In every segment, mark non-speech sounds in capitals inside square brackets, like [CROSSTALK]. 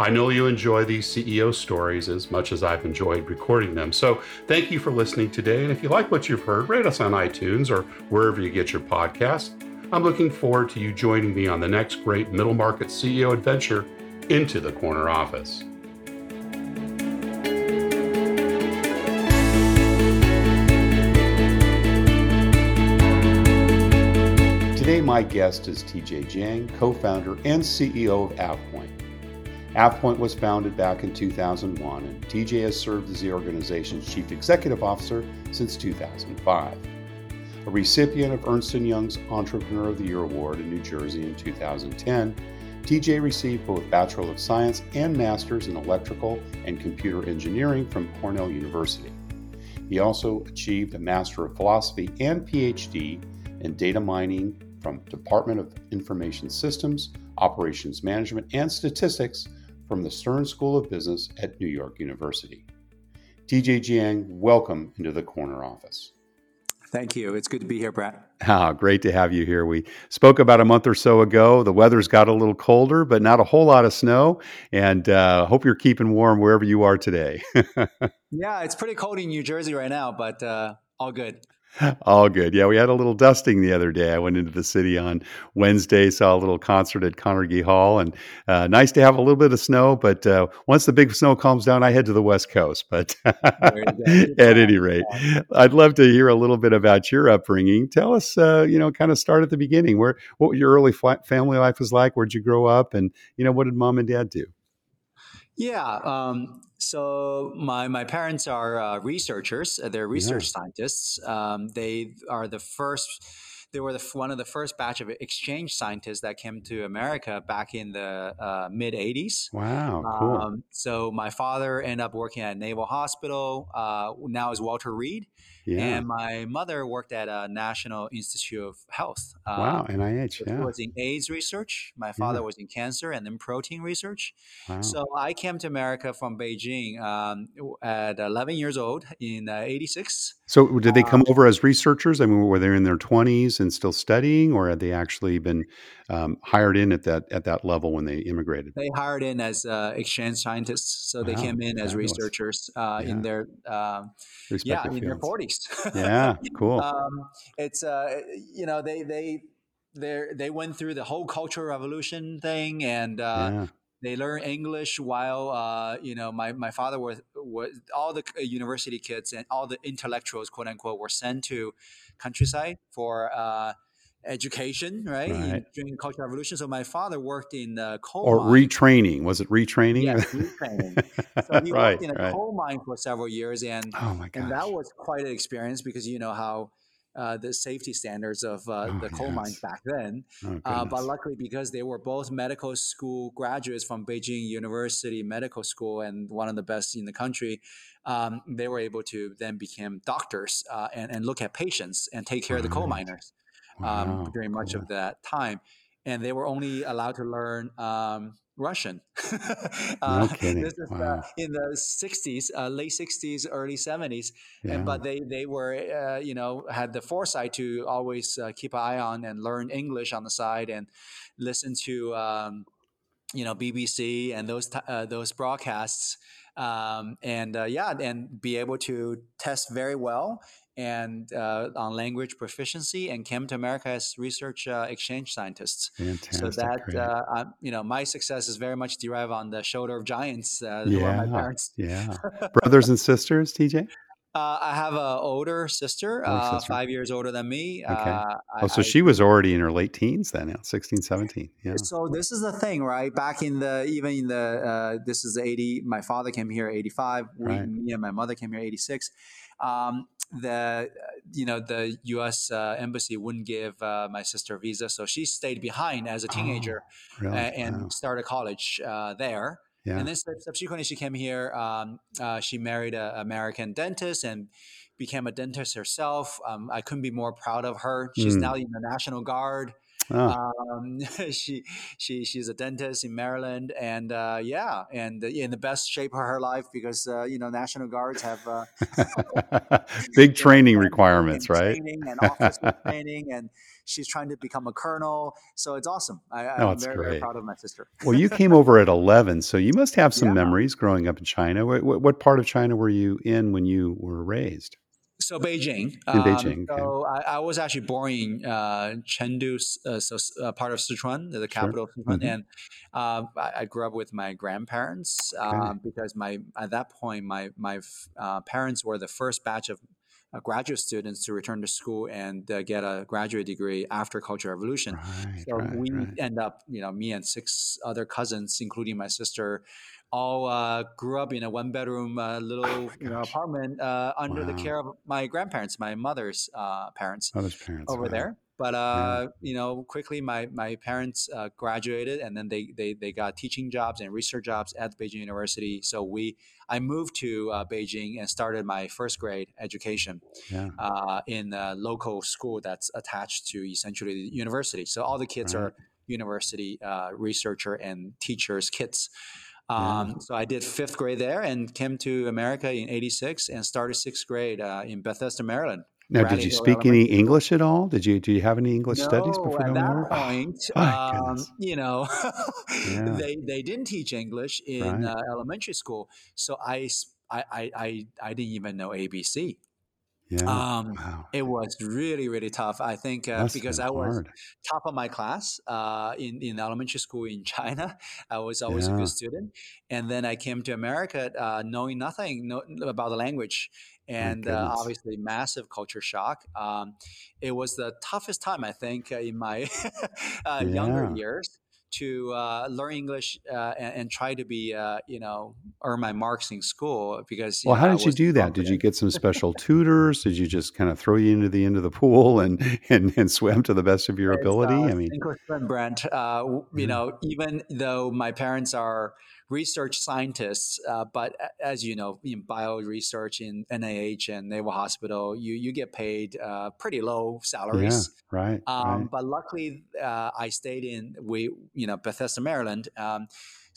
I know you enjoy these CEO stories as much as I've enjoyed recording them. So thank you for listening today. And if you like what you've heard, rate us on iTunes or wherever you get your podcasts. I'm looking forward to you joining me on the next great middle market CEO adventure into the corner office. Today, my guest is TJ Jiang, co founder and CEO of AvePoint. AvePoint was founded back in 2001, and TJ has served as the organization's chief executive officer since 2005 a recipient of Ernst & Young's Entrepreneur of the Year Award in New Jersey in 2010. TJ received both Bachelor of Science and Masters in Electrical and Computer Engineering from Cornell University. He also achieved a Master of Philosophy and PhD in Data Mining from Department of Information Systems, Operations Management, and Statistics from the Stern School of Business at New York University. TJ Jiang, welcome into the corner office. Thank you. It's good to be here, Brad. [LAUGHS] Ah, great to have you here. We spoke about a month or so ago. The weather's got a little colder, but not a whole lot of snow. And uh, hope you're keeping warm wherever you are today. [LAUGHS] yeah, it's pretty cold in New Jersey right now, but uh, all good. All good. Yeah, we had a little dusting the other day. I went into the city on Wednesday, saw a little concert at Carnegie Hall, and uh, nice to have a little bit of snow. But uh, once the big snow calms down, I head to the West Coast. But [LAUGHS] at any rate, I'd love to hear a little bit about your upbringing. Tell us, uh, you know, kind of start at the beginning. Where what your early family life was like? Where'd you grow up? And you know, what did mom and dad do? Yeah. Um, so my my parents are uh, researchers. Uh, they're research yeah. scientists. Um, they are the first. They were the, one of the first batch of exchange scientists that came to America back in the uh, mid '80s. Wow, cool. Um, so my father ended up working at Naval Hospital. Uh, now is Walter Reed. Yeah. And my mother worked at a National Institute of Health. Wow, um, NIH. Yeah. was in AIDS research. My father yeah. was in cancer and then protein research. Wow. So I came to America from Beijing um, at 11 years old in uh, 86. So did they come um, over as researchers? I mean, were they in their 20s and still studying, or had they actually been um, hired in at that at that level when they immigrated? They hired in as uh, exchange scientists, so they wow, came in as researchers uh, yeah. in their um, yeah in their 40s. yeah, [LAUGHS] cool. Um, it's uh, you know they they they they went through the whole cultural revolution thing and. Uh, yeah. They learn English while uh, you know my, my father was was all the university kids and all the intellectuals quote unquote were sent to countryside for uh, education, right? right. During the Cultural Revolution. So my father worked in the coal or mine. retraining. Was it retraining? Yes, [LAUGHS] retraining. so he right, worked in a right. coal mine for several years, and oh and that was quite an experience because you know how. Uh, the safety standards of uh, oh, the coal yes. mines back then. Oh, uh, but luckily, because they were both medical school graduates from Beijing University Medical School and one of the best in the country, um, they were able to then become doctors uh, and, and look at patients and take care of the coal miners um, wow, during much cool. of that time. And they were only allowed to learn um, Russian. [LAUGHS] uh, no kidding. This is uh, wow. uh, in the 60s, uh, late 60s, early 70s. Yeah. And, but they, they were, uh, you know, had the foresight to always uh, keep an eye on and learn English on the side and listen to, um, you know, BBC and those, t- those broadcasts. Um, and yeah, and be able to test very well and uh, on language proficiency and came to America as research uh, exchange scientists. Fantastic, so that uh, you know, my success is very much derived on the shoulder of giants. Uh, yeah, yeah. [LAUGHS] Brothers and sisters, TJ. Uh, I have an older sister, uh, sister, five years older than me. Okay. Uh, oh, so I, she was already in her late teens then, 16, 17. Yeah. So this is the thing, right? Back in the, even in the, uh, this is 80, my father came here 85. We, right. Me and my mother came here 86. Um, the you know the U.S. Uh, embassy wouldn't give uh, my sister a visa, so she stayed behind as a teenager oh, really? and wow. started college uh, there. Yeah. And then subsequently, she came here. Um, uh, she married an American dentist and became a dentist herself. Um, I couldn't be more proud of her. She's mm. now in the National Guard. Oh. Um, [LAUGHS] she she she's a dentist in Maryland, and uh, yeah, and in the best shape of her life because uh, you know National Guards have uh, [LAUGHS] big training know, requirements, right? Training and officer [LAUGHS] training, and she's trying to become a colonel. So it's awesome. I, am oh, very, very proud of my sister. well, you came over at 11, so you must have some yeah. memories growing up in China. What, what part of China were you in when you were raised? So Beijing. In um, Beijing. So I, I, was actually born in uh, Chengdu, uh, so uh, part of Sichuan, the capital sure. of Sichuan, mm-hmm. and um, I, I, grew up with my grandparents okay. um, because my at that point my my uh, parents were the first batch of uh, graduate students to return to school and uh, get a graduate degree after Cultural Revolution. Right, so right, we right. end up, you know, me and six other cousins, including my sister, all uh, grew up in a one bedroom uh, little oh you know, apartment uh, under wow. the care of my grandparents, my mother's uh, parents, mother's parents over wow. there. But yeah. Uh, you know, quickly my my parents uh, graduated, and then they, they they got teaching jobs and research jobs at Beijing University. So we I moved to Beijing and started my first grade education yeah. in a local school that's attached to essentially the university. So all the kids right. are university researcher and teachers' kids. Um, yeah. So I did fifth grade there and came to America in '86 and started sixth grade uh, in Bethesda, Maryland. Now, did you speak any English at all? Did you do you have any English no, studies before at that point, [SIGHS] oh, um, you know, [LAUGHS] yeah. they they didn't teach English in right. uh, elementary school, so I, I I I didn't even know ABC. Yeah. Um, wow. It was really, really tough. I think uh, because I was hard. top of my class uh, in, in elementary school in China. [LAUGHS] I was always yeah. a good student. And then I came to America uh, knowing nothing no, about the language. And uh, obviously, massive culture shock. Um, it was the toughest time, I think, in my [LAUGHS] uh, yeah. younger years to uh, learn English uh, and, and, try to be, uh, you know, earn my marks in school because. well, know, how did you do that? Did you get some [LAUGHS] special tutors? Did you just kind of throw you into the end of the pool and [LAUGHS] and, and swim to the best of your it's, ability? Uh, I mean, Brent. Uh, you know, even though my parents are research scientists, uh, but as you know, in bio research in NIH and Naval Hospital, you you get paid uh, pretty low salaries. Yeah, right, um, right. But luckily, uh, I stayed in we you know Bethesda, Maryland. Um,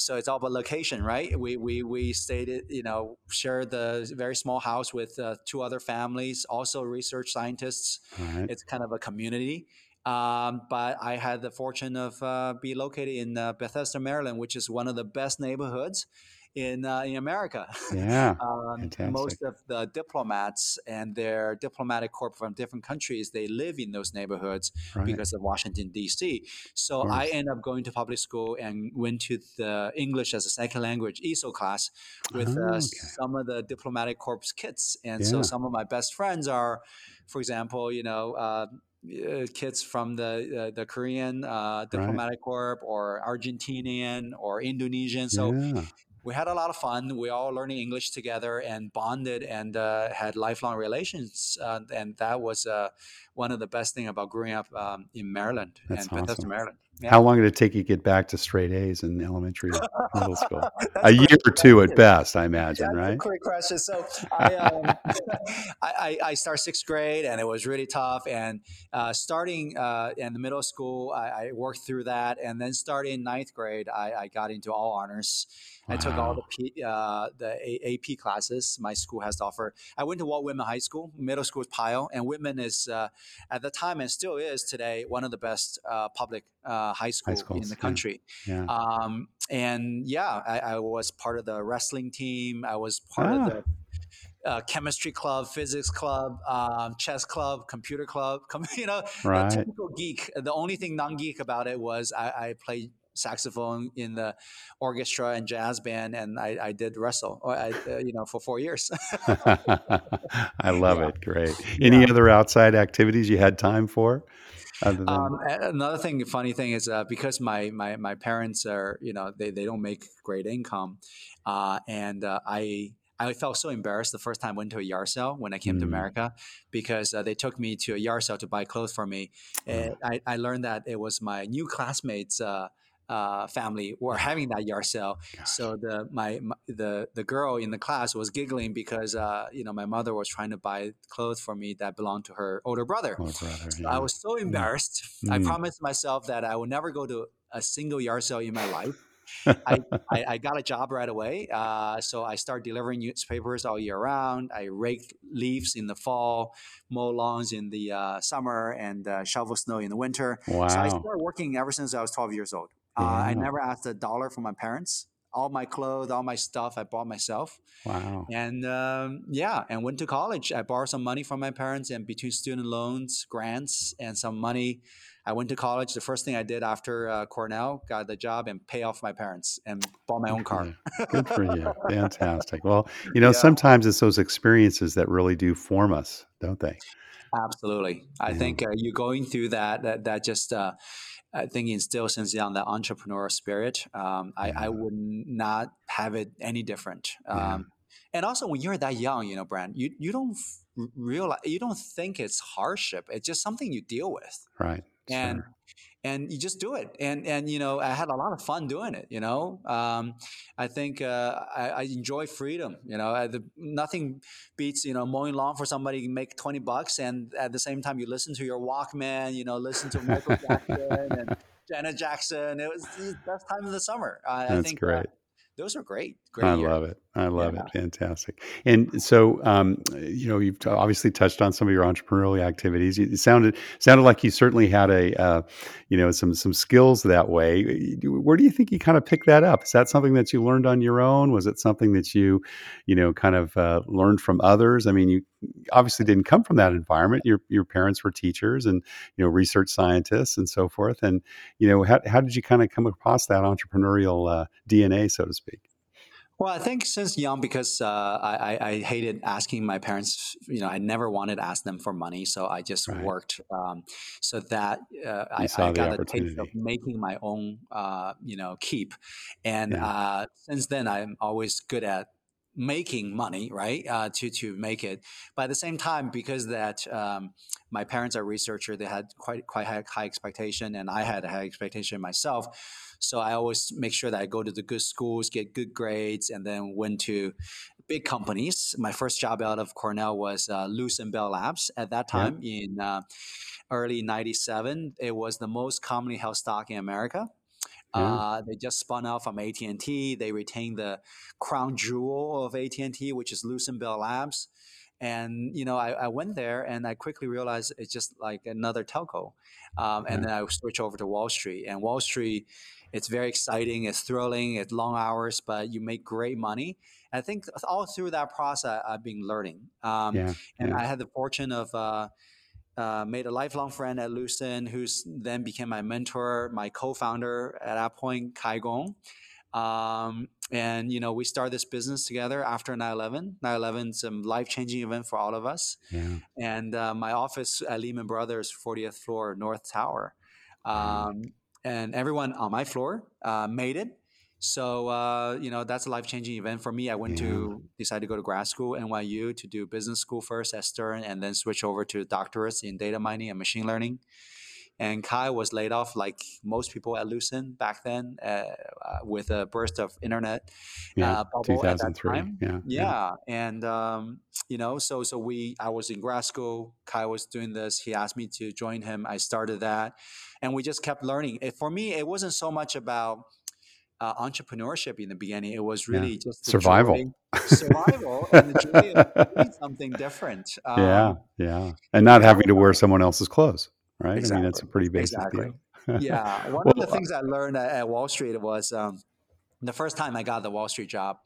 so it's all about location, right? We we we stayed, you know, shared the very small house with uh, two other families, also research scientists. Right. It's kind of a community. Um, but I had the fortune of uh, be located in uh, Bethesda, Maryland, which is one of the best neighborhoods in uh, in America. Yeah, [LAUGHS] um, most of the diplomats and their diplomatic corps from different countries they live in those neighborhoods right. because of Washington D.C. So I ended up going to public school and went to the English as a second language ESOL class with uh, oh, okay. some of the diplomatic corps kids, and yeah. so some of my best friends are, for example, you know uh, kids from the uh, the Korean uh, diplomatic right. corps or Argentinian or Indonesian. So yeah. we had a lot of fun. We all learning English together and bonded and uh, had lifelong relations. Uh, and that was uh, one of the best thing about growing up um, in Maryland That's and awesome. Bethesda, Maryland. Yeah. How long did it take you to get back to straight A's in elementary middle [LAUGHS] school? a year or two at best, I imagine, That's right? [LAUGHS] great question. So I, um, [LAUGHS] I, I, started sixth grade and it was really tough. And uh, starting uh, in the middle school, I, I, worked through that. And then starting ninth grade, I, I got into all honors. Wow. I took all the P, uh, the A- AP classes my school has to offer. I went to Walt Whitman High School. Middle school is Pyle, and Whitman is uh, at the time and still is today one of the best uh, public uh, high, school high in the country. Yeah. yeah. Um, and yeah, I, I, was part of the wrestling team. I was part ah. of the uh, chemistry club, physics club, um, chess club, computer club. [LAUGHS] Com- you know, right. typical geek. The only thing non-geek about it was I, I played saxophone in the orchestra and jazz band, and I, I did wrestle. I, uh, you know, for four years. [LAUGHS] [LAUGHS] I love yeah. it. Great. Any yeah. other outside activities you had time for? Than- um, another thing, funny thing is uh, because my, my my parents are you know they, they don't make great income, uh, and uh, I I felt so embarrassed the first time I went to a yard sale when I came mm. to America because uh, they took me to a yard sale to buy clothes for me. And I, I learned that it was my new classmates. Uh, uh, family were having that yard sale. Gosh. So the my, my, the the girl in the class was giggling because uh, you know my mother was trying to buy clothes for me that belonged to her older brother. Older brother so yeah. I was so mm. embarrassed. Mm. I promised myself that I would never go to a single yard sale in my life. I, I, [LAUGHS] I, got a job right away. Uh, so I started delivering newspapers all year round. I raked leaves in the fall, mow lawns in the uh, summer, and uh, shovel snow in the winter. Wow. So I started working ever since I was 12 years old. Uh, I never asked a dollar from my parents. All my clothes, all my stuff, I bought myself. Wow. And um, yeah, and went to college. I borrowed some money from my parents, and between student loans, grants, and some money, I went to college. The first thing I did after uh, Cornell, got the job and pay off my parents and bought my own car. Good for you. [LAUGHS] Fantastic. Well, you know, yeah. sometimes it's those experiences that really do form us, don't they? Absolutely. I yeah. think uh, you going through that, that, that just, uh, I think instills since young that entrepreneurial spirit. Um, I, I, would not have it any different. Um. And also, when you're that young, you know, Brand, you you don't realize, you don't think it's hardship. It's just something you deal with. Right. And sure. and you just do it. And and you know i had a lot of fun doing it you know? Um, i think uh, I, I, enjoy freedom you know? Uh, the, nothing beats you know mowing lawn for somebody make 20 bucks and at the same time you listen to your walkman you know listen to michael [LAUGHS] jackson and janet jackson. It was the best time of the summer. Uh, that's I think great those are great. Great. I year. love it. I love yeah. it. Fantastic. And so, um, you know, you've obviously touched on some of your entrepreneurial activities. It sounded sounded like you certainly had a, uh, you know, some some skills that way. Where do you think you kind of picked that up? Is that something that you learned on your own? Was it something that you, you know, kind of uh, learned from others? I mean, you obviously didn't come from that environment. Your your parents were teachers and you know research scientists and so forth. And you know, how how did you kind of come across that entrepreneurial uh, DNA, so to speak? Well, I think since young, because uh, I, I, hated asking my parents, you know, I never wanted to ask them for money. So I just right. worked um, so that uh, I, I, got a taste of making my own, uh, you know, keep. And yeah. Uh, since then, I'm always good at making money, right? Uh, to to make it. But at the same time, because that um, my parents are researcher, they had quite quite high, high expectation, and I had a high expectation myself. So I always make sure that I go to the good schools, get good grades, and then went to big companies. My first job out of Cornell was uh, Lucent Bell Labs at that time yeah. in uh, early 97. It was the most commonly held stock in America. Yeah. Uh, they just spun out from AT and T. They retained the crown jewel of AT and T, which is Lucent Bell Labs. And you know, I, I, went there and I quickly realized it's just like another telco. Um, and then I switched over to Wall Street. And Wall Street it's very exciting. It's thrilling. It's long hours, but you make great money. And I think all through that process, I've been learning. Um, yeah, and. I had the fortune of uh, uh, made a lifelong friend at Lucent, who's then became my mentor, my co-founder at that point, Kai Gong. Um, and you know, we started this business together after 9/11. 9/11 is a life-changing event for all of us. Yeah. And uh, my office at Lehman Brothers, 40th floor, North Tower. Um, and everyone on my floor uh, made it. So uh, you know that's a life changing event for me. I went yeah. to decide to go to grad school NYU to do business school first at Stern, and then switch over to doctorates in data mining and machine learning. And Kai was laid off like most people at Lucent back then, uh, uh, with a burst of internet yeah, uh, bubble at that time. Yeah, yeah, yeah. and um, you know, so so we, I was in grad school. Kai was doing this. He asked me to join him. I started that, and we just kept learning. It, for me, it wasn't so much about uh, entrepreneurship in the beginning. It was really yeah. just survival, survival, and the joy of [LAUGHS] something different. Um, yeah, yeah, and not having to wear someone else's clothes right? Exactly. I mean, that's a pretty basic exactly. deal. yeah. [LAUGHS] One well, of the things I learned at, at Wall Street was um, the first time I got the Wall Street job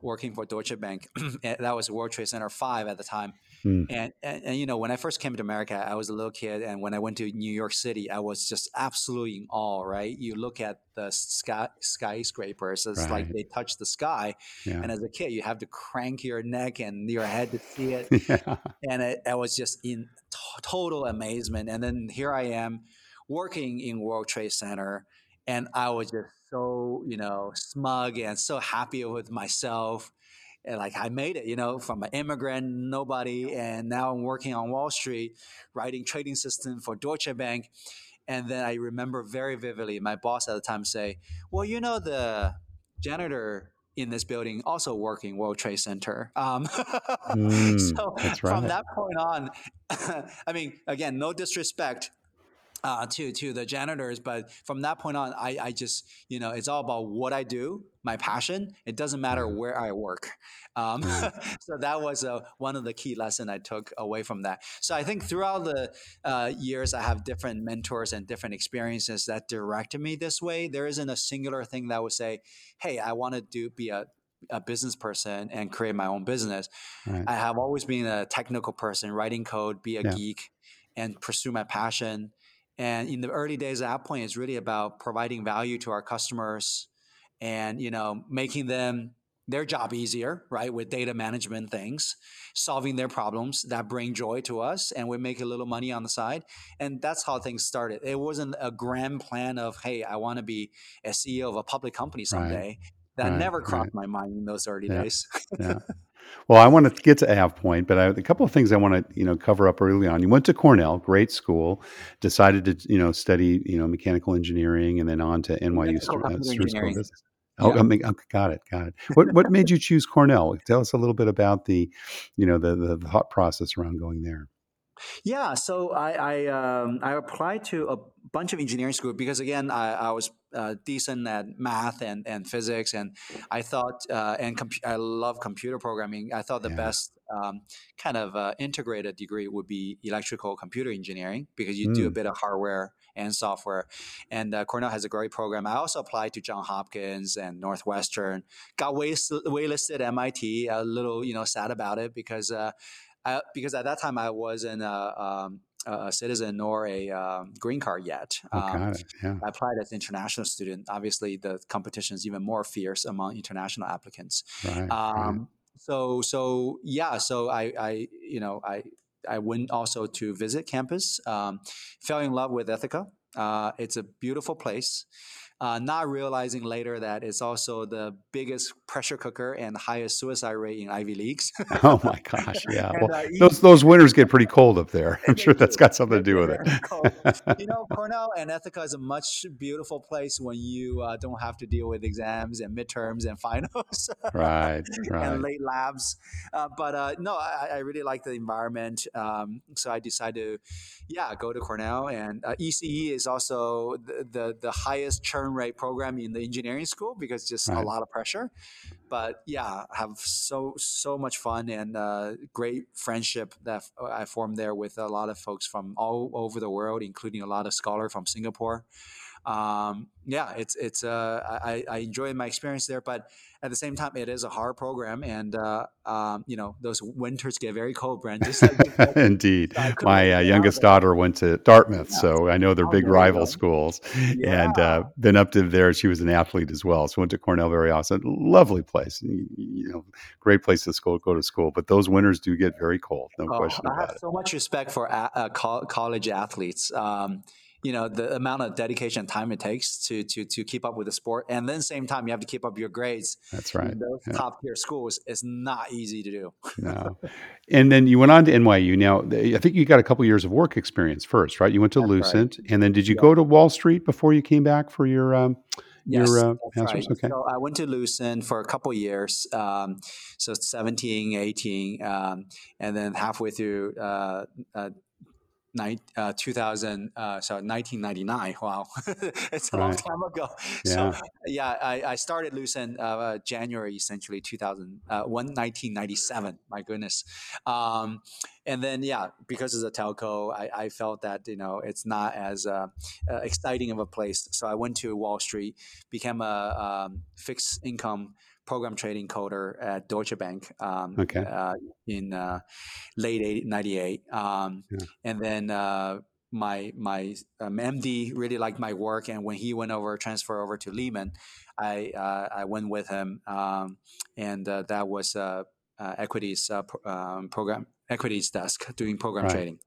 working for Deutsche Bank. [CLEARS THROAT] that was World Trade Center 5 at the time. Mm. And, and, and you know, when I first came to America, I was a little kid, and when I went to New York City, I was just absolutely in awe. Right? You look at the sky skyscrapers; it's right. like they touch the sky. Yeah. And as a kid, you have to crank your neck and your head to see it. [LAUGHS] yeah. And it, I was just in t- total amazement. And then here I am working in World Trade Center, and I was just so you know smug and so happy with myself and like I made it, you know, from an immigrant, nobody, and now I'm working on Wall Street, writing trading system for Deutsche Bank. And then I remember very vividly my boss at the time say, "Well, you know, the janitor in this building also working World Trade Center." Um, [LAUGHS] mm, so right. from that point on, [LAUGHS] I mean, again, no disrespect uh, to to the janitors. But from that point on, I, I just you know it's all about what I do, my passion. It doesn't matter mm-hmm. where I work. Um, mm. [LAUGHS] so that was uh, one of the key lessons I took away from that. So I think throughout the uh, years, I have different mentors and different experiences that directed me this way. There isn't a singular thing that would say, "Hey, I want to do be a a business person and create my own business. Right. I have always been a technical person, writing code, be a yeah. geek, and pursue my passion. And in the early days at AvePoint, it's really about providing value to our customers and you know making them their job easier, right? With data management things, solving their problems that bring joy to us, and we make a little money on the side. And that's how things started. It wasn't a grand plan of, hey, I want to be a CEO of a public company someday. Right. That right. never crossed right. my mind in those early yeah. days. yeah. [LAUGHS] Well, I want to get to AvePoint, but I, a couple of things I want to you know cover up early on. You went to Cornell, great school, decided to you know study you know mechanical engineering, and then on to NYU uh, School Business. Oh, yeah. I mean, got it, got it. What what made you choose Cornell? Tell us a little bit about the, you know, the the, the thought process around going there. Yeah, so I I, um, I applied to a bunch of engineering school because again I, I was uh, decent at math and, and physics and I thought uh, and I love computer programming. I thought the yeah. best um, kind of uh, integrated degree would be electrical computer engineering because you mm. do a mm. bit of hardware and software. And uh, Cornell has a great program. I also applied to John Hopkins and Northwestern. Got waitlisted at MIT. A little you know sad about it because uh, I, because at that time I wasn't a, um, a citizen nor a um, green card yet. Oh, um, yeah. I applied as an international student. Obviously, the competition is even more fierce among international applicants. Right, right. Um, so, so yeah, so I, I, you know, I, I went also to visit campus. Um, fell in love with Ithaca. Uh, it's a beautiful place uh, not realizing later that it's also the biggest pressure cooker and highest suicide rate in Ivy Leagues. [LAUGHS] oh my gosh, yeah. [LAUGHS] and, well, uh, those those winters get pretty cold up there. I'm sure that's got something to do with it. [LAUGHS] you know, Cornell and Ithaca is a much beautiful place when you uh, don't have to deal with exams and midterms and finals. right, right. And late labs. Uh, but uh, no, I, I, really like the environment. Um, so I decided to, yeah, go to Cornell. And ECE is also the, the, the highest churn rate program in the engineering school because just right. a lot of pressure. But yeah, have so so much fun and uh, great friendship that I formed there with a lot of folks from all over the world, including a lot of scholar from Singapore um, yeah, it's it's uh, I, I enjoy my experience there, but at the same time, it is a hard program, and uh, um, you know those winters get very cold, Brent. Just like [LAUGHS] Indeed, my uh, youngest daughter went to Dartmouth, yeah. so I know they're oh, big rival schools, yeah. and uh, been up to there. She was an athlete as well, so went to Cornell very often. Lovely place, you know, great place to school go to school. But those winters do get very cold, no oh, question about it. I have so much respect for a- uh, college athletes. Um, you know the amount of dedication and time it takes to to to keep up with the sport and then same time you have to keep up your grades that's right those yeah. top tier schools is not easy to do no and then you went on to nyu now i think you got a couple years of work experience first right you went to that's lucent right. and then did you yeah. go to wall street before you came back for your um, Yes, your uh, Right. Okay. So I went to Lucent for a couple years, um, so 17, 18, um, and then halfway through uh, uh, uh, 2000, uh, so 1999. [LAUGHS] Wow, it's a right. long time ago. [LAUGHS] Yeah. So yeah, I, I started Lucent uh, January essentially 2000, uh, 1997. My goodness. Um, and then yeah, because it's a telco, I, I felt that you know it's not as uh, uh, exciting of a place. So I went to Wall Street, became a um, fixed income program trading coder at Deutsche Bank. Um, okay. Uh, in uh, late '98, um, yeah. and then uh, my my um, MD really liked my work, and when he went over transfer over to Lehman, I uh, I went with him, um, and uh, that was uh, equities um, program equities desk doing program right. trading.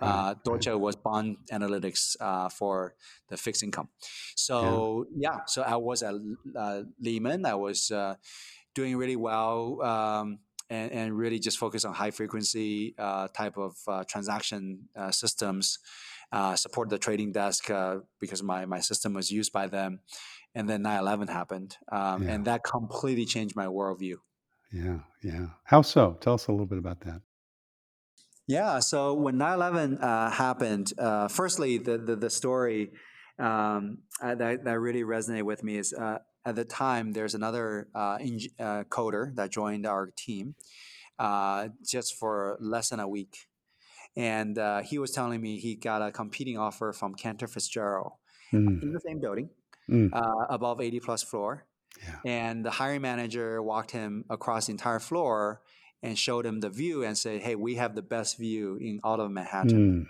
Uh, Deutsche was bond analytics uh, for the fixed income. So yeah, yeah so I was at uh, Lehman. I was uh, doing really well um, and, and, really just focused on high frequency uh, type of uh, transaction systems. Uh, support the trading desk because my my system was used by them. And then 9/11 happened, um, yeah. and that completely changed my worldview. Yeah, yeah. How so? Tell us a little bit about that. Yeah. So when 9/11 uh, happened, uh, firstly, the the, the story um, uh, that that really resonated with me is uh, at the time there's another uh, uh, coder that joined our team just for less than a week, and he was telling me he got a competing offer from Cantor Fitzgerald mm. in the same building, mm. above 80 plus floor. Yeah. And the hiring manager walked him across the entire floor and showed him the view and said, "Hey, we have the best view in all of Manhattan." Mm.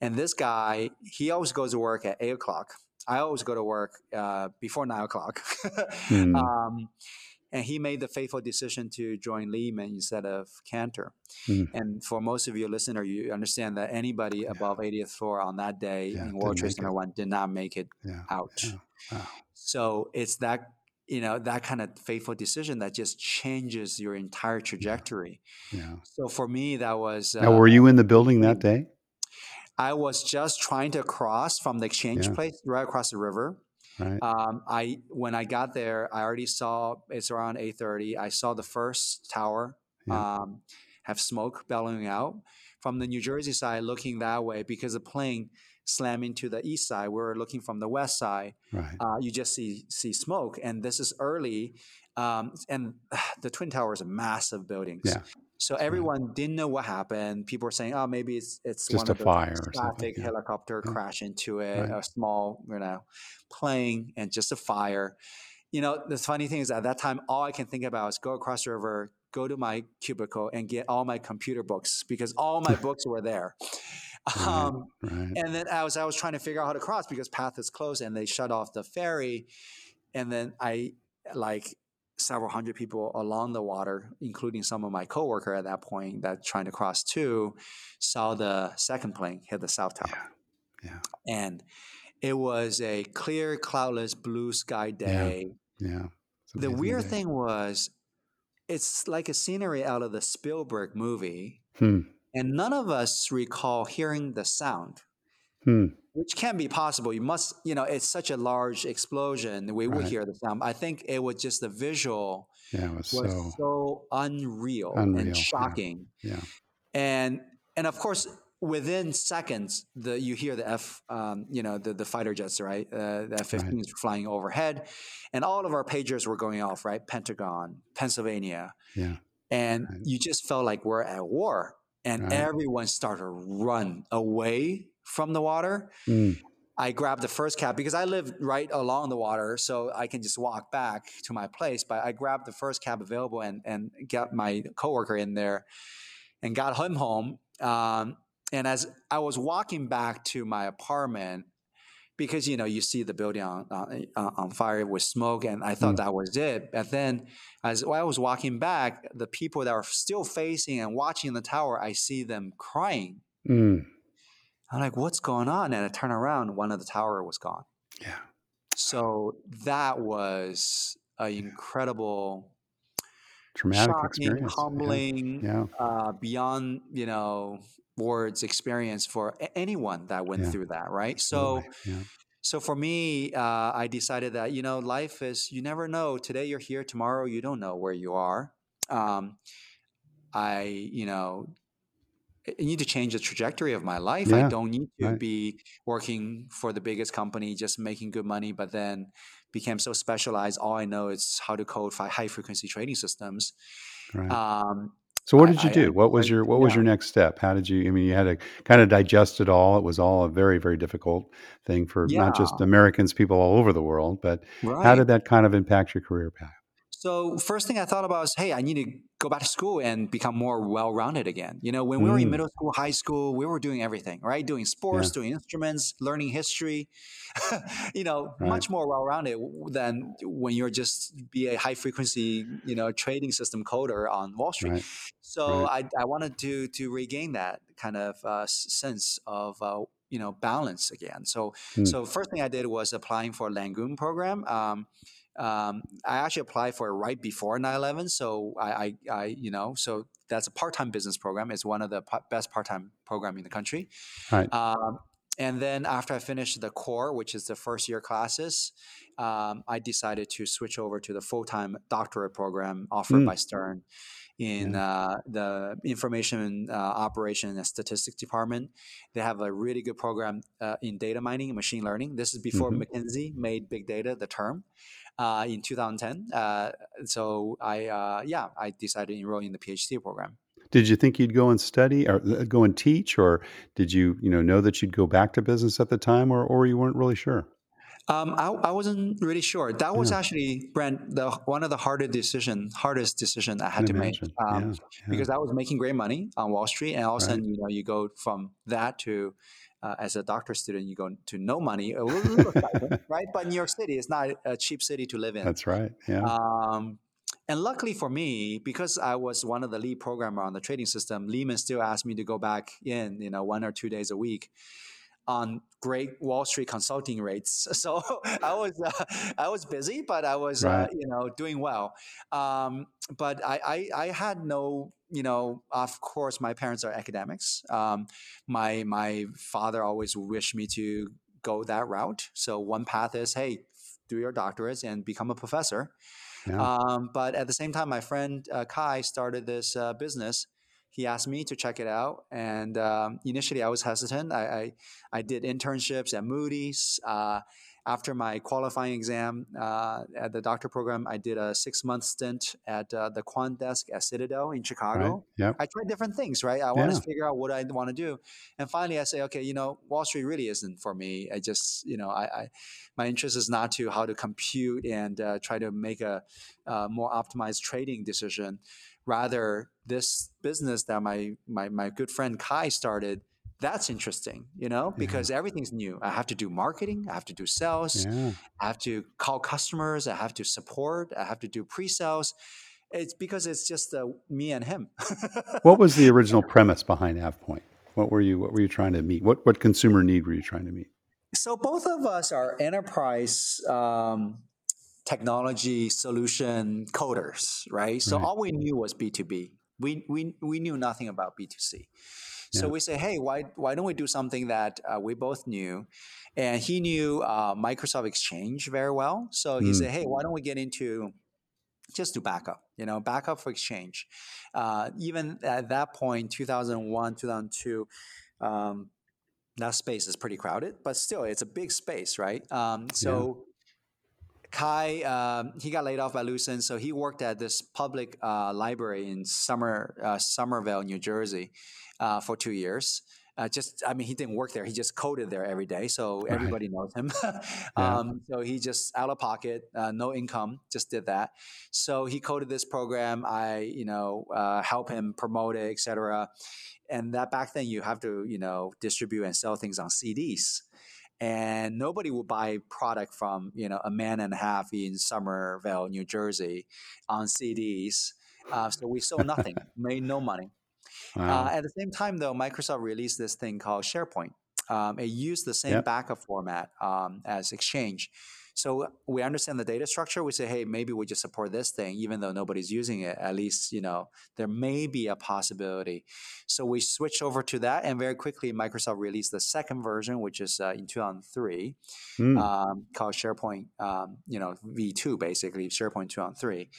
And this guy, he always goes to work at eight o'clock. I always go to work uh, before nine o'clock. [LAUGHS] mm. um, and he made the faithful decision to join Lehman instead of Cantor. Mm. And for most of you listener, you understand that anybody yeah. above 80th floor on that day yeah, in World Trade Center One did not make it yeah. out. Wow. So it's that you know that kind of faithful decision that just changes your entire trajectory yeah, so for me that was now uh, were you in the building that day i was just trying to cross from the exchange yeah. place right across the river right. Um, I when I got there, I already saw it's around eight thirty. I saw the first tower yeah. um, have smoke bellowing out from the New Jersey side, looking that way because the plane slamming to the east side. We're looking from the west side. Right. Uh, you just see see smoke, and this is early. Um, and uh, [SIGHS] the twin towers are massive buildings. Yeah. So everyone right. didn't know what happened. People were saying, "Oh, maybe it's it's just one a fire or something." helicopter yeah. crash into it, right. a small you know plane, and just a fire. You know, the funny thing is at that time, all I can think about is go across the river, go to my cubicle, and get all my computer books because all my [LAUGHS] books were there. Um, right, And then as I was trying to figure out how to cross because PATH is closed and they shut off the ferry, and then I like several hundred people along the water, including some of my coworker at that point that trying to cross too, saw the second plane hit the south tower. Yeah. yeah. And it was a clear, cloudless, blue sky day. Yeah. yeah. The weird day. thing was, it's like a scenery out of the Spielberg movie. Hmm. And none of us recall hearing the sound, hmm. which can't be possible. You must, you know, it's such a large explosion. We right. would hear the sound. I think it was just the visual yeah, it was, was so, so unreal, unreal, and shocking. Yeah. yeah. And and of course, within seconds, the you hear the F, um, you know, the, the fighter jets, right? Uh, the F-15s right. flying overhead, and all of our pagers were going off, right? Pentagon, Pennsylvania, yeah, and right. you just felt like we're at war and right. everyone started to run away from the water. Mm. I grabbed the first cab because I live right along the water, so I can just walk back to my place. But I grabbed the first cab available and and got my coworker in there, and got him home. Um, and as I was walking back to my apartment, because you know you see the building on on, on fire with smoke, and I thought mm. that was it. But then, as I was walking back, the people that are still facing and watching the tower, I see them crying. Mm. I'm like, "What's going on?" And I turn around, one of the tower was gone. Yeah. So that was an incredible, traumatic shocking, experience, humbling, yeah. yeah. Uh, beyond you know words experience for anyone that went yeah. through that right so yeah. so for me uh, i decided that you know life is you never know today you're here tomorrow you don't know where you are um, i you know I need to change the trajectory of my life. Yeah, I don't need to right. be working for the biggest company, just making good money, but then became so specialized. All I know is how to code high frequency trading systems. Right. Um, so what did you do? I, what was your what yeah. was your next step? How did you? I mean, you had to kind of digest it all. It was all a very very difficult thing for yeah. not just Americans, people all over the world. But right. how did that kind of impact your career path? So first thing I thought about was, hey, I need to go back to school and become more well-rounded again. You know, when we were in mm. middle school, high school, we were doing everything, right? Doing sports, yeah. doing instruments, learning history. [LAUGHS] you know, right. much more well-rounded than when you're just be a high-frequency, you know, trading system coder on Wall Street. Right. So right. I, I wanted to to regain that kind of uh, sense of uh, you know balance again. So mm. so first thing I did was applying for a Langone program. Um, um, I actually applied for it right before 9/11. So I, I, I, you know, so that's a part-time business program. It's one of the best part-time program in the country. Right. Um, and then after I finished the core, which is the first year classes, um, I decided to switch over to the full-time doctorate program offered mm. by Stern in uh, the information uh, operation and statistics department. They have a really good program uh, in data mining and machine learning. This is before mm-hmm. McKinsey made big data the term uh, in 2010. Uh, so I, uh, yeah, I decided to enroll in the PhD program. Did you think you'd go and study or go and teach, or did you, you know, know that you'd go back to business at the time, or, or you weren't really sure? Um, I, I wasn't really sure. That was yeah. actually Brent, the one of the hardest decision, hardest decision I had to imagine. make, um, yeah, yeah. because I was making great money on Wall Street, and all of a sudden, you know, you go from that to uh, as a doctor student, you go to no money, [LAUGHS] right? But New York City is not a cheap city to live in. That's right. Yeah. Um, and luckily for me, because I was one of the lead programmer on the trading system, Lehman still asked me to go back in, you know, one or two days a week on great Wall Street consulting rates. [LAUGHS] So I was uh, I was busy, but I was uh, right. uh, you know doing well. Um, but I, I, I had no you know of course my parents are academics. Um, my my father always wished me to go that route. So one path is hey do your doctorates and become a professor. Yeah. Um, but at the same time, my friend uh, Kai started this uh, business he asked me to check it out, and um, initially I was hesitant. I, I, I did internships at Moody's. Uh, after my qualifying exam uh, at the doctor program, I did a six month stint at uh, the quant desk at Citadel in Chicago. Right. Yep. I tried different things, right? I yeah. wanted to figure out what I want to do. And finally, I say, okay, you know, Wall Street really isn't for me. I just, you know, I, I my interest is not to how to compute and uh, try to make a uh, more optimized trading decision rather this business that my my my good friend Kai started that's interesting, you know, because yeah. everything's new. I have to do marketing, I have to do sales, yeah. I have to call customers, I have to support, I have to do pre-sales. It's because it's just uh, me and him. [LAUGHS] what was the original premise behind AvePoint? What were you what were you trying to meet? What what consumer need were you trying to meet? So both of us are enterprise um, technology solution coders, right? So right. all we knew was B2B. We, we, we knew nothing about B2C. So yeah. we say, hey, why, why don't we do something that uh, we both knew? And he knew uh, Microsoft Exchange very well. So he mm. said, hey, why don't we get into just do backup, you know, backup for Exchange. Uh, even at that point, 2001, 2002, um, that space is pretty crowded, but still, it's a big space, right? Um, so Kai, um, he got laid off by Lucent, so he worked at this public uh, library in Summer, uh, Somerville, New Jersey, uh, for two years. Uh, just, I mean, he didn't work there. He just coded there every day, so right. everybody knows him. [LAUGHS] yeah. um, so he just out of pocket, uh, no income, just did that. So he coded this program. I, you know, uh, help him promote it, etc. And that back then, you have to, you know, distribute and sell things on CDs and nobody would buy product from you know a man and a half in Somerville, New Jersey, on CDs. Uh, so we sold [LAUGHS] nothing, made no money. Uh, wow. Uh, at the same time, though, Microsoft released this thing called SharePoint. Um, it used the same yep. backup format um, as Exchange. So we understand the data structure. We say, hey, maybe we just support this thing, even though nobody's using it. At least, you know, there may be a possibility. So we switched over to that, and very quickly, Microsoft released the second version, which is uh, in 2003, mm. um, called SharePoint, um, you know, V2, basically SharePoint 2003.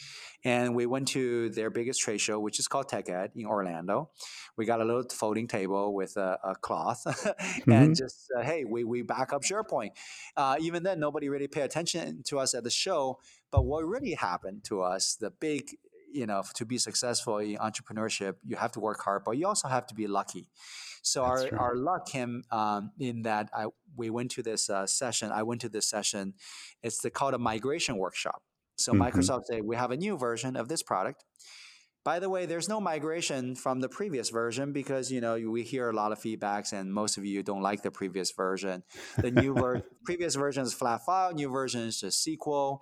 And we went to their biggest trade show, which is called TechEd in Orlando. We got a little folding table with a, a cloth, [LAUGHS] mm-hmm. and just uh, hey, we we back up SharePoint. Uh, even then, nobody really paid attention to us at the show. But what really happened to us, the big you know, to be successful in entrepreneurship, you have to work hard, but you also have to be lucky. So That's our, our luck came um, in that I we went to this uh, session. I went to this session. It's the, called a migration workshop. So mm-hmm. Microsoft say we have a new version of this product. By the way, there's no migration from the previous version because you know we hear a lot of feedbacks, and most of you don't like the previous version. The new ver- [LAUGHS] previous version is flat file, new version is just SQL,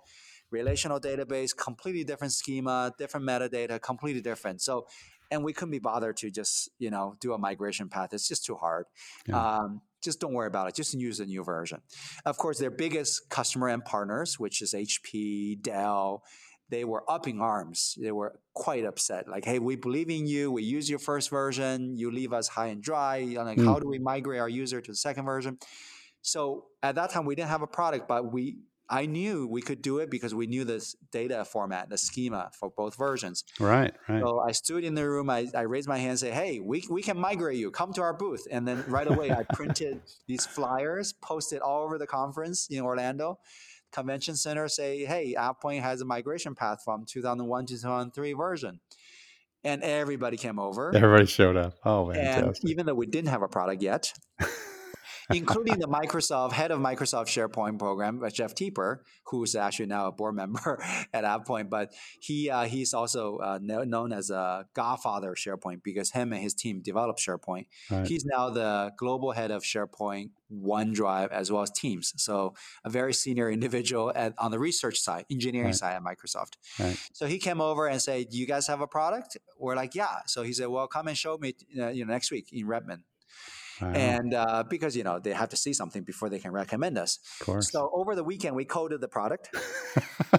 relational database, completely different schema, different metadata, completely different. So, and we couldn't be bothered to just you know do a migration path. It's just too hard. Yeah. Um, just don't worry about it. Just use the new version. Of course, their biggest customer and partners, which is HP, Dell, they were up in arms. They were quite upset. Like, hey, we believe in you. We use your first version. You leave us high and dry. Like, mm. how do we migrate our user to the second version? So at that time, we didn't have a product, but we I knew we could do it because we knew this data format, the schema for both versions. Right, right. So I stood in the room, I, I raised my hand and say, hey, we, we can migrate you. Come to our booth. And then right away, I printed [LAUGHS] these flyers, posted all over the conference in Orlando convention center, say, hey, AvePoint has a migration path from 2001 to 2003 version. And everybody came over. Everybody showed up. Oh, man. And even though we didn't have a product yet, [LAUGHS] including the [LAUGHS] Microsoft head of Microsoft SharePoint program, uh, Jeff Teper, who's actually now a board [LAUGHS] member at AvePoint. But he uh, he's also uh, known as a godfather of SharePoint because him and his team developed SharePoint. Right. He's now the global head of SharePoint, OneDrive, as well as Teams. So a very senior [LAUGHS] individual at, on the research side, engineering right. side at Microsoft. Right. So he came over and said, "Do you guys have a product?" We're like, "Yeah." So he said, "Well, come and show me, uh, you know, next week in Redmond." Wow. And uh, because you know they have to see something before they can recommend us. Of course. So over the weekend we coded the product.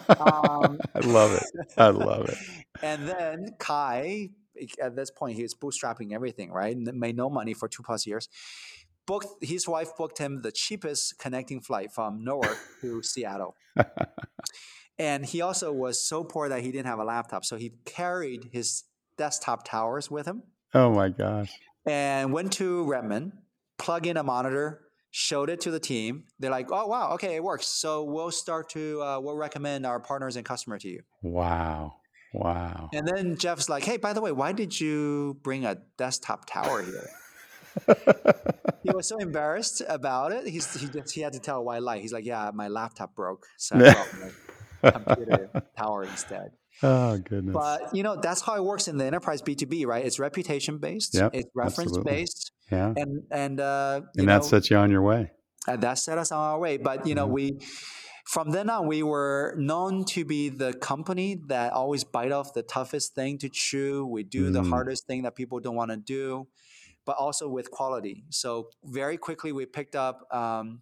um, [LAUGHS] I love it. I love it. [LAUGHS] and then Kai, at this point, he was bootstrapping everything, right? And made no money for two plus years. Booked his wife booked him the cheapest connecting flight from Newark to Seattle. and he also was so poor that he didn't have a laptop, so he carried his desktop towers with him. Oh my gosh and went to Redmond, plug in a monitor, showed it to the team. They're like, "Oh wow, okay, it works." So we'll start to uh, we'll recommend our partners and customer to you. Wow. Wow. And then Jeff's like, "Hey, by the way, why did you bring a desktop tower here?" [LAUGHS] he was so embarrassed about it. He's, he just, he had to tell a white lie. He's like, "Yeah, my laptop broke, so I [LAUGHS] brought my computer tower instead." [LAUGHS] Oh goodness! But you know that's how it works in the enterprise B two B, right? It's reputation based. Yep, it's reference absolutely. based. Yeah, and and uh, and that know, sets you on your way. And that set us on our way. But you know, we from then on we were known to be the company that always bite off the toughest thing to chew. We do mm. the hardest thing that people don't want to do, but also with quality. So very quickly we picked up. Um,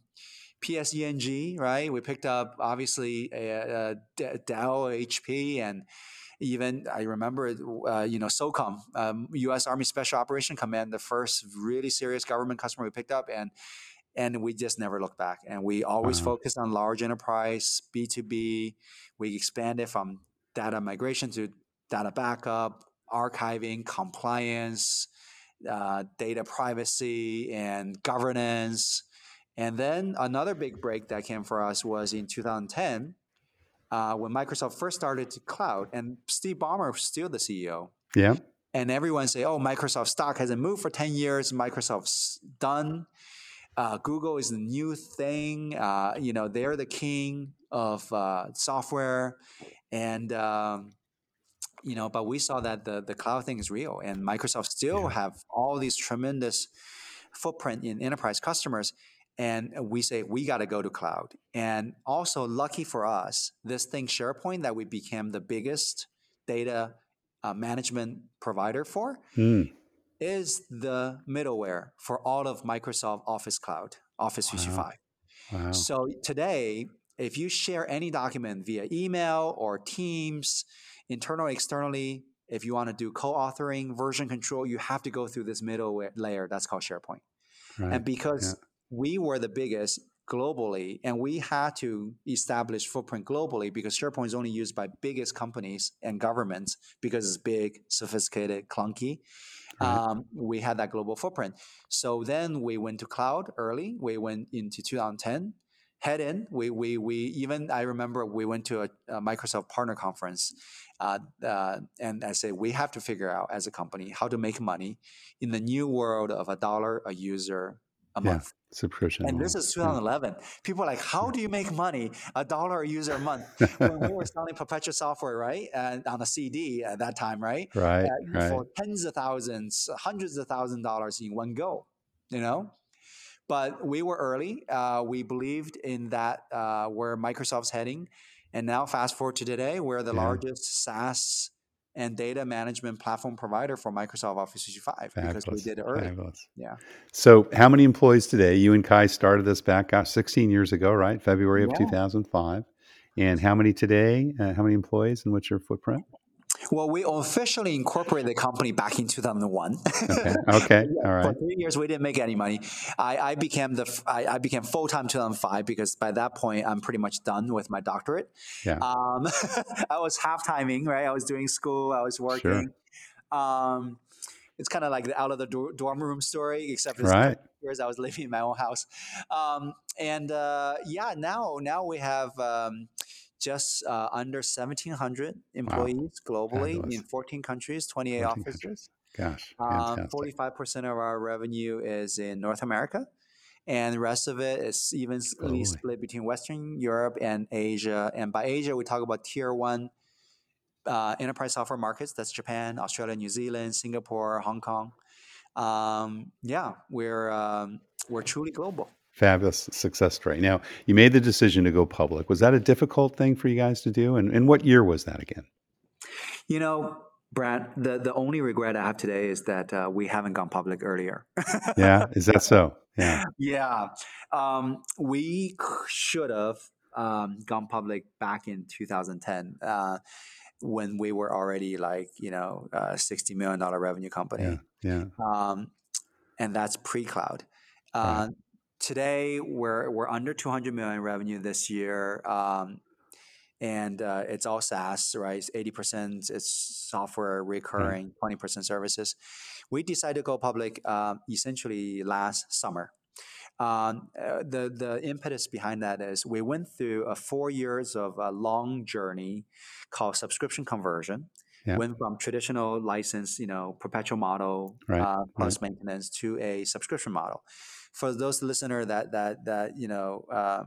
PSEG, right? We picked up obviously a, a Dell, HP, and even I remember, uh, you know, SOCOM, um, U.S. Army Special Operation Command, the first really serious government customer we picked up, and and we just never looked back. And we always uh-huh. focused on large enterprise, B two B. We expanded from data migration to data backup, archiving, compliance, uh, data privacy, and governance and then another big break that came for us was in 2010 uh, when Microsoft first started to cloud, and Steve Ballmer was still the CEO. Yeah. And everyone say, "Oh, Microsoft stock hasn't moved for 10 years. Microsoft's done. Uh, Google is the new thing. Uh, you know, they're the king of uh, software." And um, you know, but we saw that the the cloud thing is real, and Microsoft still yeah. have all these tremendous footprint in enterprise customers and we say we got to go to cloud and also lucky for us this thing sharepoint that we became the biggest data uh, management provider for mm. is the middleware for all of microsoft office cloud office 365 wow. wow. so today if you share any document via email or teams internal externally if you want to do co-authoring version control you have to go through this middle layer that's called sharepoint right. and because yeah we were the biggest globally and we had to establish footprint globally because SharePoint is only used by biggest companies and governments because it's big, sophisticated, clunky. Right. Um, we had that global footprint. So then we went to cloud early. We went into 2010. Head in, we, we, we even, I remember we went to a, a Microsoft partner conference uh, uh, and I said, we have to figure out as a company how to make money in the new world of a dollar a user a month. Subscription. And this is 2011. Yeah. People are like, how do you make money a dollar a user a month? [LAUGHS] when we were selling perpetual software, right, and on a CD at that time, right, right, uh, right. for tens of thousands, hundreds of thousand dollars in one go, you know. But we were early. Uh, we believed in that uh, where Microsoft's heading, and now fast forward to today, we're the yeah. largest SaaS and data management platform provider for Microsoft Office 365 Fabulous. because we did it early. Fabulous. Yeah. So, how many employees today? You and Kai started this back gosh, 16 years ago, right? February of yeah. 2005. And how many today? Uh, how many employees and what's your footprint? Well, we officially incorporated the company back in 2001. okay. [LAUGHS] okay. All right. For three years, we didn't make any money. I, I became the I, I became full time 2005 because by that point, I'm pretty much done with my doctorate. Yeah. Um, [LAUGHS] I was half timing, right? I was doing school, I was working. Sure. Um, it's kind of like the out of the dorm room story, except for right. years I was living in my own house. Um, and uh, yeah, now now we have. Um, just uh, under 1,700 employees wow. globally Fabulous. in 14 countries, 28 14 offices. Countries. Gosh, um, 45% of our revenue is in North America. And the rest of it is evenly globally. split between Western Europe and Asia. And by Asia, we talk about tier one uh, enterprise software markets. That's Japan, Australia, New Zealand, Singapore, Hong Kong. Um, yeah, we're um, we're truly global fabulous success story. Now, you made the decision to go public. Was that a difficult thing for you guys to do? And, and what year was that again? You know, Brad, the, the only regret I have today is that uh, we haven't gone public earlier. yeah, [LAUGHS] is that so? Yeah. Yeah. Um, we should have um, gone public back in 2010. Uh, when we were already like you know a sixty million dollar revenue company, yeah, yeah. Um, and that's pre cloud. Uh, right today we're we're under 200 million revenue this year um, and uh, it's all SaaS, right? 80% it's software recurring, mm 20% services. We decided to go public uh, essentially last summer. Um, uh, the the impetus behind that is we went through a four years of a long journey called subscription conversion. Yeah. Went from traditional license, you know, perpetual model right. Uh, plus right. maintenance to a subscription model for those listener that that that you know uh,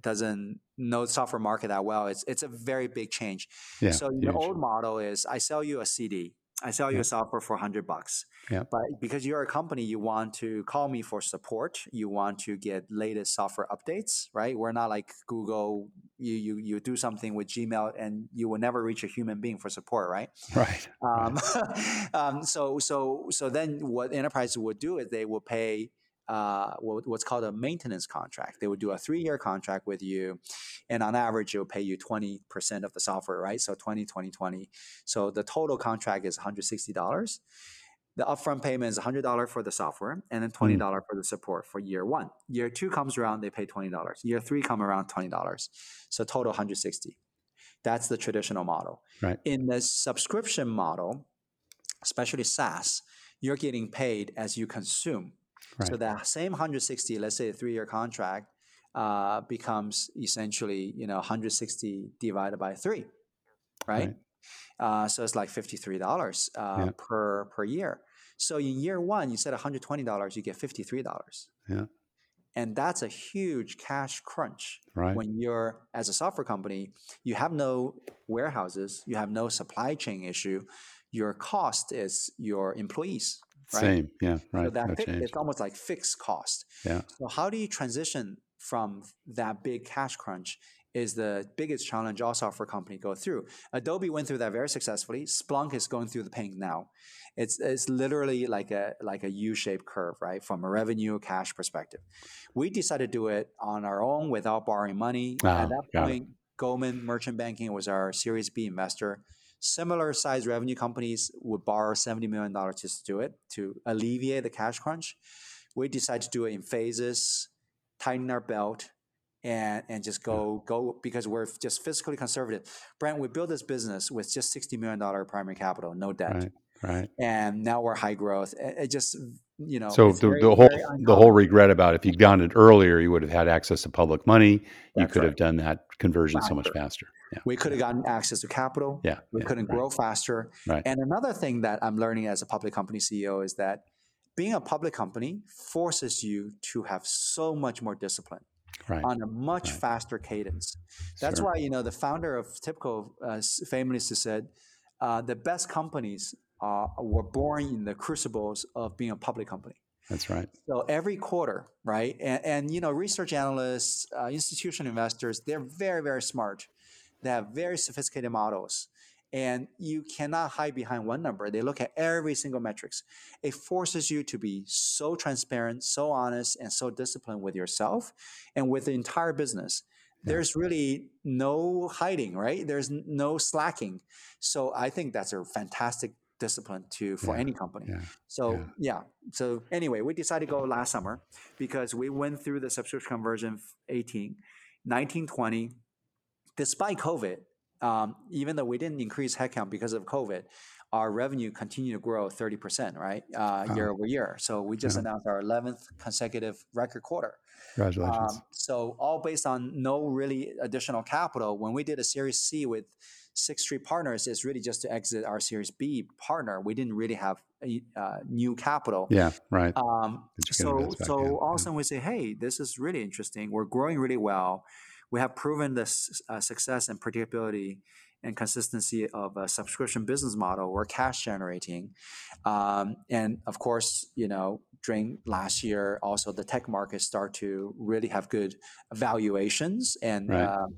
doesn't know the software market that well, it's it's a very big change. Yeah, so the old model is I sell you a CD. I sell you yeah. a software for 100 bucks. Yeah. But because you're a company, you want to call me for support. You want to get latest software updates, right? We're not like Google. You you you do something with Gmail and you will never reach a human being for support, right? Right. Um, right. [LAUGHS] um, so so so then what enterprises would do is they will pay uh, what's called a maintenance contract. They would do a three year contract with you, and on average, it will pay you 20% of the software, right? So 20, 20, 20. So the total contract is $160. The upfront payment is $100 for the software and then $20 mm. for the support for year one. Year two comes around, they pay $20. Year three come around $20. So total 160. That's the traditional model. Right. In the subscription model, especially SaaS, you're getting paid as you consume. Right. So that same 160, let's say a three-year contract, uh, becomes essentially you know 160 divided by three, right? right. Uh, so it's like fifty-three dollars uh, yeah. per per year. So in year one, you said one hundred twenty dollars, you get fifty-three dollars. Yeah. And that's a huge cash crunch right. when you're as a software company, you have no warehouses, you have no supply chain issue. Your cost is your employees. Right? Same, yeah, right. So that no it's almost like fixed cost. Yeah. So how do you transition from that big cash crunch? Is the biggest challenge all software company go through. Adobe went through that very successfully. Splunk is going through the pain now. It's it's literally like a like a U-shaped curve, right? From a revenue cash perspective. We decided to do it on our own without borrowing money. Oh, At that point, Goldman Merchant Banking was our Series B investor Similar size revenue companies would borrow $70 million just to do it to alleviate the cash crunch. We decided to do it in phases, tighten our belt, and, and just go go because we're just fiscally conservative. Brent, we built this business with just $60 million primary capital, no debt. Right. Right. And now we're high growth. It just you know. So the, very, the whole the whole regret about if you'd gone it earlier, you would have had access to public money. That's you could right. have done that conversion faster. so much faster. Yeah. We could have gotten access to capital. Yeah. We yeah, couldn't right. grow faster. Right. And another thing that I'm learning as a public company CEO is that being a public company forces you to have so much more discipline right. on a much right. faster cadence. That's Sure. why you know the founder of TIBCO uh, famously said, uh, "The best companies uh, were born in the crucibles of being a public company." That's right. So every quarter, right? And, and you know, research analysts, uh, institutional investors, they're very, very smart. They have very sophisticated models. And you cannot hide behind one number. They look at every single metrics. It forces you to be so transparent, so honest, and so disciplined with yourself and with the entire business. Yeah. There's really no hiding, right? There's no slacking. So I think that's a fantastic discipline to for Yeah. any company. Yeah. So Yeah. So anyway, we decided to go last summer because we went through the subscription conversion f- 18, 19, 20. Despite COVID, um, even though we didn't increase headcount because of COVID, our revenue continued to grow 30%, right? Uh, Wow. year over year. So we just Yeah. announced our 11th consecutive record quarter. Congratulations. Um, so all based on no really additional capital. When we did a Series C with Sixth Street Partners, it's really just to exit our Series B partner. We didn't really have uh, new capital. yeah. Right. Um, That you can so so all of a sudden we say, hey, this is really interesting. We're growing really well. We have proven this uh, success and predictability and consistency of a subscription business model. We're cash generating, um, and of course, you know, during last year, also the tech markets start to really have good valuations and. Right. um,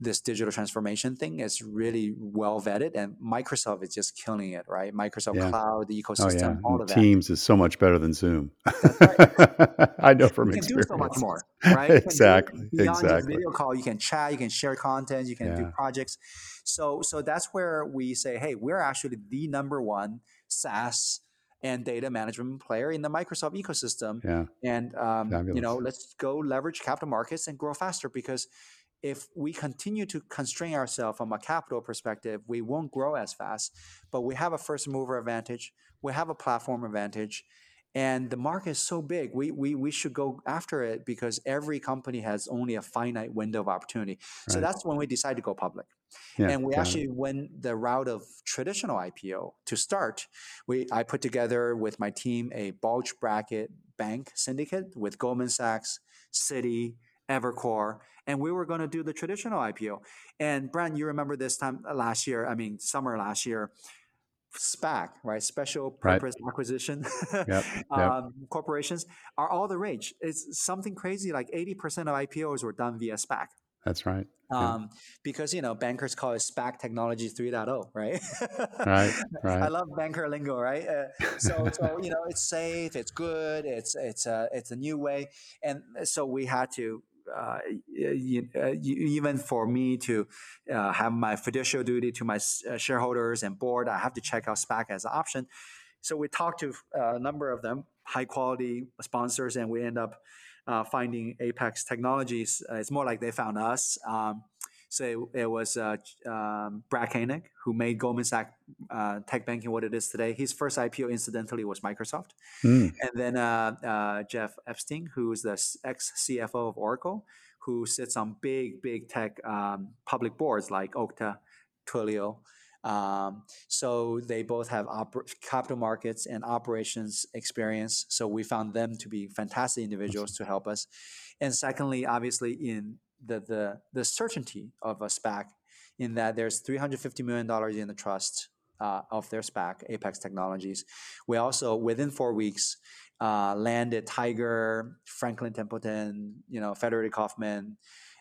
this digital transformation thing is really well vetted, and Microsoft is just killing it, right? Microsoft Yeah. Cloud, the Oh ecosystem, yeah. all of that. Teams is so much better than Zoom. right. [LAUGHS] I know from you can do experience. so much more, [LAUGHS] right? You can do exactly. Beyond Exactly. video call, you can chat, you can share content, you can do projects. So, so that's where we say, hey, we're actually the number one SaaS and data management player in the Microsoft ecosystem. Yeah. And um, you know, let's go leverage capital markets and grow faster because if we continue to constrain ourselves from a capital perspective, we won't grow as fast. But we have a first mover advantage, we have a platform advantage, and the market is so big. We we we should go after it because every company has only a finite window of opportunity. So that's when we decided to go public. Yeah. and we it. actually went the route of traditional IPO to start. We I put together with my team a bulge bracket bank syndicate with Goldman Sachs, Citi, Evercore, and we were going to do the traditional IPO. And Brent, you remember this time uh, last year? I mean, summer last year. SPAC, right? Special Right. purpose acquisition Yep. Yep. [LAUGHS] um, corporations are all the rage. It's something crazy like 80% of IPOs were done via SPAC. That's right. Yeah. Um, because you know bankers call it SPAC technology 3.0, right? Right. [LAUGHS] right. I love banker lingo, right? Uh, so, so [LAUGHS] you know, it's safe, it's good, it's it's a it's a new way, and so we had to. Uh, uh, even for me to uh, have my fiduciary duty to my uh, shareholders and board, I have to check out SPAC as an option. So we talked to uh, a number of them, high quality sponsors, and we end up uh, finding Apex Technologies. It's more like they found us. Um, so it, was uh, um, Brad Koenig who made Goldman Sachs uh, tech banking what it is today. His first IPO, incidentally, was Microsoft, Mm, and then uh, uh, Jeff Epstein, who is the ex CFO of Oracle, who sits on big, big tech um, public boards like Okta, Twilio. Um, so they both have oper- capital markets and operations experience. So we found them to be fantastic individuals to help us. And secondly, obviously, in the the the certainty of a SPAC, in that there's 350 million dollars in the trust uh, of their SPAC, Apex Technologies. We also within four weeks uh, landed Tiger, Franklin Templeton, you know, Federated Kaufmann,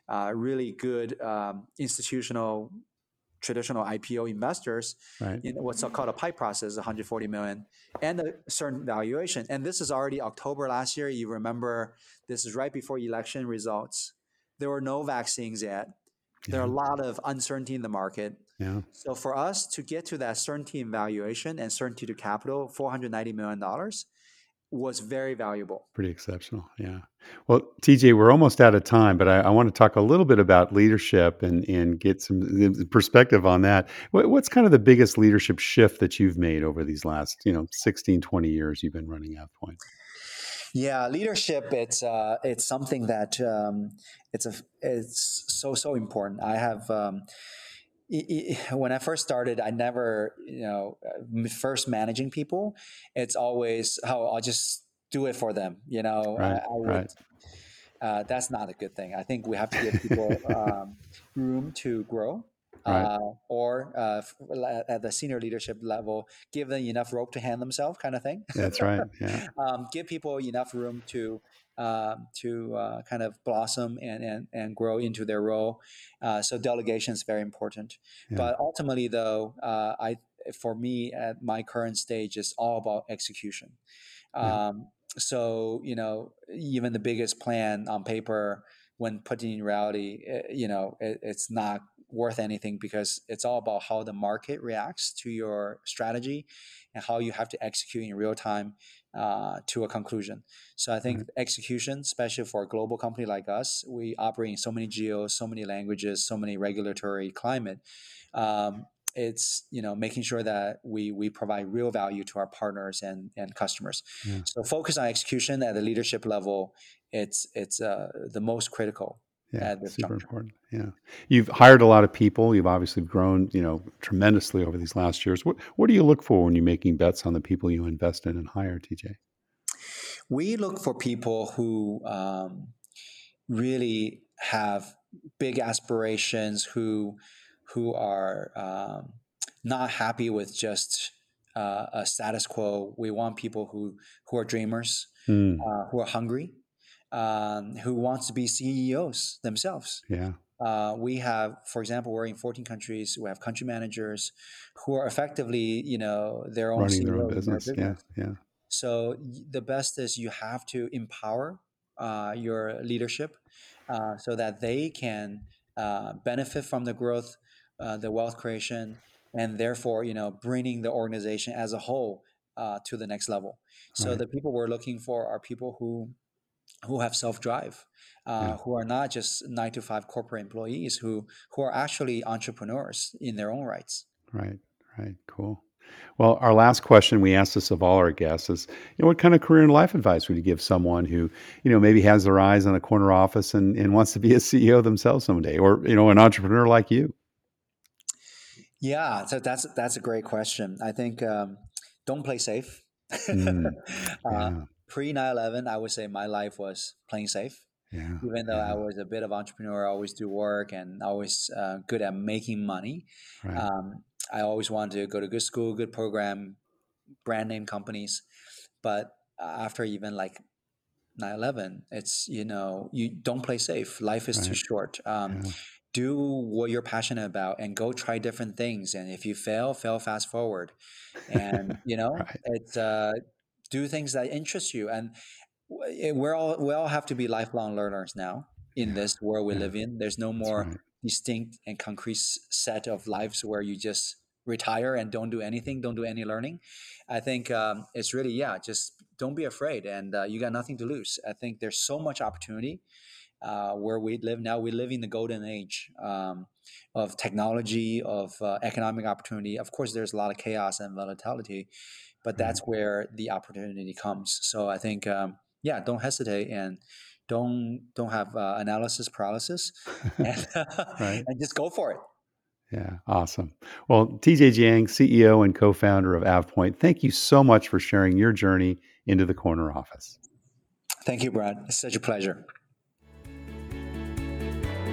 uh, really good um, institutional traditional IPO investors right. in what's called a pipe process, 140 million, and a certain valuation. And this is already October last year. You remember this is right before election results. There were no vaccines yet. There are a lot of uncertainty in the market. Yeah. So for us to get to that certainty in valuation and certainty to capital, 490 million dollars, was very valuable. Pretty exceptional. Yeah. Well, TJ, we're almost out of time, but I, I want to talk a little bit about leadership and, and get some perspective on that. What, what's kind of the biggest leadership shift that you've made over these last, you know, 16, 20 years you've been running AvePoint? Yeah, leadership. It's uh, it's something that um, it's a it's so so important. I have um, when I first started, I never, you know, uh, first managing people, it's always, oh, I'll just do it for them. You know, right, I, I would, right. uh, that's not a good thing. I think we have to give people [LAUGHS] um, room to grow. Right. Uh, or uh, at the senior leadership level, give them enough rope to hand themselves, kind of thing. That's right. Yeah. [LAUGHS] um, give people enough room to uh, to uh, kind of blossom and, and, and grow into their role. Uh, so delegation is very important. Yeah. But ultimately, though, uh, I for me at my current stage, is all about execution. Yeah. Um, so you know, even the biggest plan on paper, when put in reality, it, you know, it, it's not worth anything because it's all about how the market reacts to your strategy and how you have to execute in real time uh, to a conclusion. So I think mm-hmm. execution, especially for a global company like us, we operate in so many geos, so many languages, so many regulatory climate. Um, it's you know making sure that we we provide real value to our partners and and customers. Yeah. So focus on execution at the leadership level. It's it's uh, the most critical yeah, super important. Yeah, you've hired a lot of people. You've obviously grown, you know, tremendously over these last years. What what do you look for when you're making bets on the people you invest in and hire, TJ? We look for people who um, really have big aspirations, who who are um, not happy with just uh, a status quo. We want people who who are dreamers, mm. uh, who are hungry, um, who wants to be CEOs themselves. Yeah. Uh, we have, for example, we're in 14 countries. We have country managers who are effectively, you know, their own running their own business. Their business. Yeah, yeah. So the best is you have to empower uh, your leadership uh, so that they can uh, benefit from the growth, uh, the wealth creation, and therefore, you know, bringing the organization as a whole uh, to the next level. So right. the people we're looking for are people who who have self drive, uh, yeah. who are not just nine to five corporate employees, who who are actually entrepreneurs in their own rights. Right, right, cool. Well, our last question we asked this of all our guests is, you know, what kind of career and life advice would you give someone who, you know, maybe has their eyes on a corner office and, and wants to be a [LAUGHS] CEO themselves someday, or you know, an entrepreneur like you? Yeah, so that's that's a great question. I think um, don't play safe. [LAUGHS] Mm, uh, yeah. uh, pre 9-11 i would say my life was playing safe yeah, even though yeah. i was a bit of entrepreneur i always do work and always uh, good at making money right. um, i always wanted to go to good school good program brand name companies but after even like 9-11 it's you know you don't play safe life is right. too short um, yeah. do what you're passionate about and go try different things and if you fail fail fast forward and you know [LAUGHS] right. it's uh, do things that interest you and we're all we all have to be lifelong learners now in yeah. this world we yeah. live in there's no more right. distinct and concrete set of lives where you just retire and don't do anything don't do any learning i think um, it's really yeah just don't be afraid and uh, you got nothing to lose i think there's so much opportunity uh, where we live now we live in the golden age um, of technology of uh, economic opportunity of course there's a lot of chaos and volatility but that's where the opportunity comes. So I think, um, yeah, don't hesitate and don't don't have uh, analysis paralysis, [LAUGHS] and, right. [LAUGHS] and just go for it. Yeah, awesome. Well, TJ Jiang, CEO and co-founder of AvePoint, thank you so much for sharing your journey into the corner office. Thank you, Brad. It's such a pleasure.